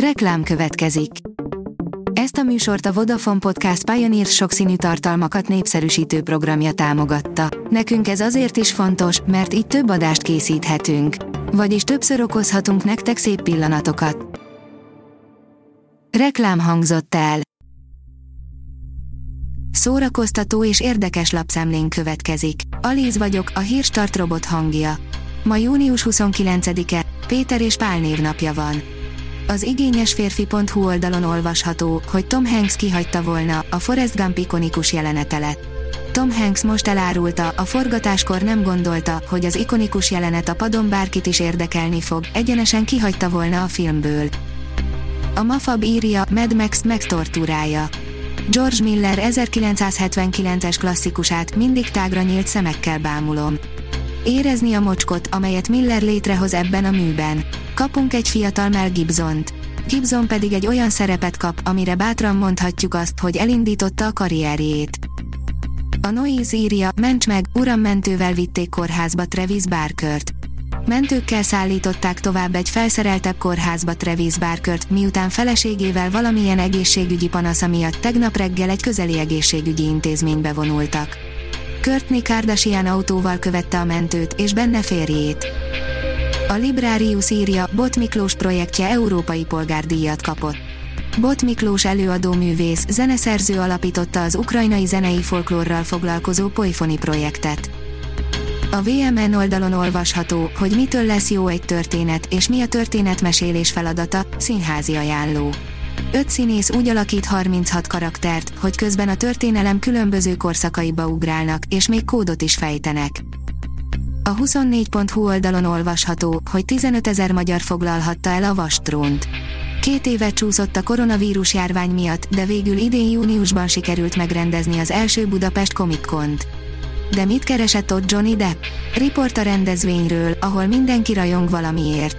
Reklám következik. Ezt a műsort a Vodafone Podcast Pioneer sokszínű tartalmakat népszerűsítő programja támogatta. Nekünk ez azért is fontos, mert így több adást készíthetünk. Vagyis többször okozhatunk nektek szép pillanatokat. Reklám hangzott el. Szórakoztató és érdekes lapszemlén következik. Alíz vagyok, a hírstart robot hangja. Ma június 29-e, Péter és Pál névnapja van. Az igényes férfi.hu oldalon olvasható, hogy Tom Hanks kihagyta volna, a Forrest Gump ikonikus jelenete lett. Tom Hanks most elárulta, a forgatáskor nem gondolta, hogy az ikonikus jelenet a padon bárkit is érdekelni fog, egyenesen kihagyta volna a filmből. A Mafab írja, Mad Max megtortúrája. George Miller 1979-es klasszikusát mindig tágra nyílt szemekkel bámulom. Érezni a mocskot, amelyet Miller létrehoz ebben a műben. Kapunk egy fiatal Mel Gibsont. Gibson pedig egy olyan szerepet kap, amire bátran mondhatjuk azt, hogy elindította a karrierjét. A Noise írja, ments meg, uram mentővel vitték kórházba Travis Barkert. Mentőkkel szállították tovább egy felszereltebb kórházba Travis Barkert, miután feleségével valamilyen egészségügyi panasza miatt tegnap reggel egy közeli egészségügyi intézménybe vonultak. Courtney Kardashian autóval követte a mentőt, és benne férjét. A Librarius írja, Bot Miklós projektje európai polgárdíjat kapott. Bot Miklós előadó művész, zeneszerző alapította az ukrajnai zenei folklórral foglalkozó Polyphony projektet. A VMN oldalon olvasható, hogy mitől lesz jó egy történet, és mi a történetmesélés feladata, színházi ajánló. Öt színész úgy alakít 36 karaktert, hogy közben a történelem különböző korszakaiba ugrálnak, és még kódot is fejtenek. A 24.hu oldalon olvasható, hogy 15 ezer magyar foglalhatta el a vastrónt. Két évet csúszott a koronavírus járvány miatt, de végül idén júniusban sikerült megrendezni az első Budapest Comic Con-t. De mit keresett ott Johnny Depp? Riport a rendezvényről, ahol mindenki rajong valamiért.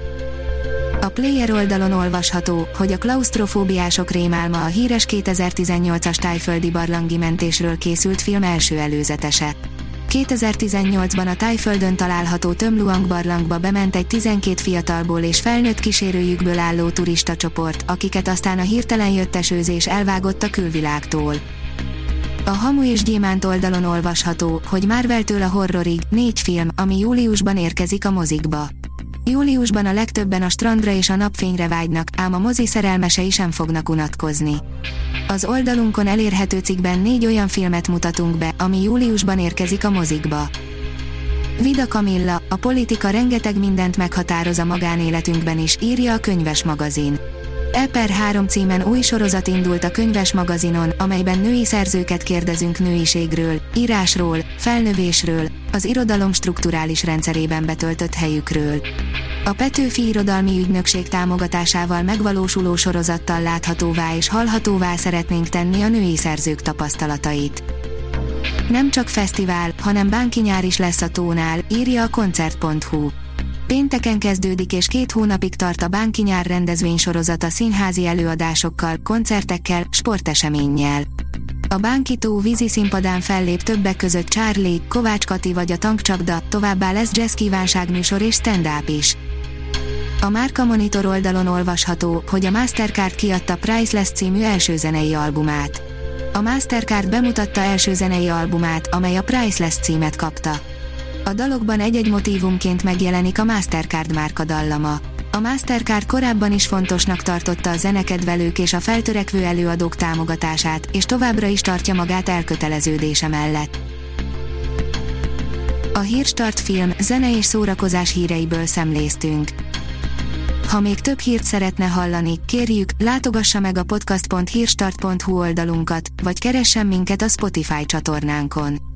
A Player oldalon olvasható, hogy a klaustrofóbiások rémálma a híres 2018-as tájföldi barlangi mentésről készült film első előzetese. 2018-ban a Tájföldön található Tömluang barlangba bement egy 12 fiatalból és felnőtt kísérőjükből álló turista csoport, akiket aztán a hirtelen jött esőzés elvágott a külvilágtól. A Hamu és Gyémánt oldalon olvasható, hogy Marvel-től a horrorig négy film, ami júliusban érkezik a mozikba. Júliusban a legtöbben a strandra és a napfényre vágynak, ám a mozi szerelmesei sem fognak unatkozni. Az oldalunkon elérhető cikkben négy olyan filmet mutatunk be, ami júliusban érkezik a mozikba. Vida Kamilla, a politika rengeteg mindent meghatároz a magánéletünkben is, írja a könyves magazin. Eper 3 címen új sorozat indult a könyves magazinon, amelyben női szerzőket kérdezünk nőiségről, írásról, felnövésről, az irodalom strukturális rendszerében betöltött helyükről. A Petőfi Irodalmi Ügynökség támogatásával megvalósuló sorozattal láthatóvá és hallhatóvá szeretnénk tenni a női szerzők tapasztalatait. Nem csak fesztivál, hanem bánki nyár is lesz a tónál, írja a koncert.hu. Pénteken kezdődik és két hónapig tart a Bánki Nyár rendezvény sorozata színházi előadásokkal, koncertekkel, sporteseménnyel. A Bánki tó vízi színpadán fellép többek között Charlie, Kovács Kati vagy a Tankcsapda, továbbá lesz jazz kívánságműsor és stand-up is. A Márka Monitor oldalon olvasható, hogy a Mastercard kiadta Priceless című első zenei albumát. A Mastercard bemutatta első zenei albumát, amely a Priceless címet kapta. A dalokban egy-egy motívumként megjelenik a Mastercard márka dallama. A Mastercard korábban is fontosnak tartotta a zenekedvelők és a feltörekvő előadók támogatását, és továbbra is tartja magát elköteleződése mellett. A Hírstart film, zene és szórakozás híreiből szemléztünk. Ha még több hírt szeretne hallani, kérjük, látogassa meg a podcast.hírstart.hu oldalunkat, vagy keressen minket a Spotify csatornánkon.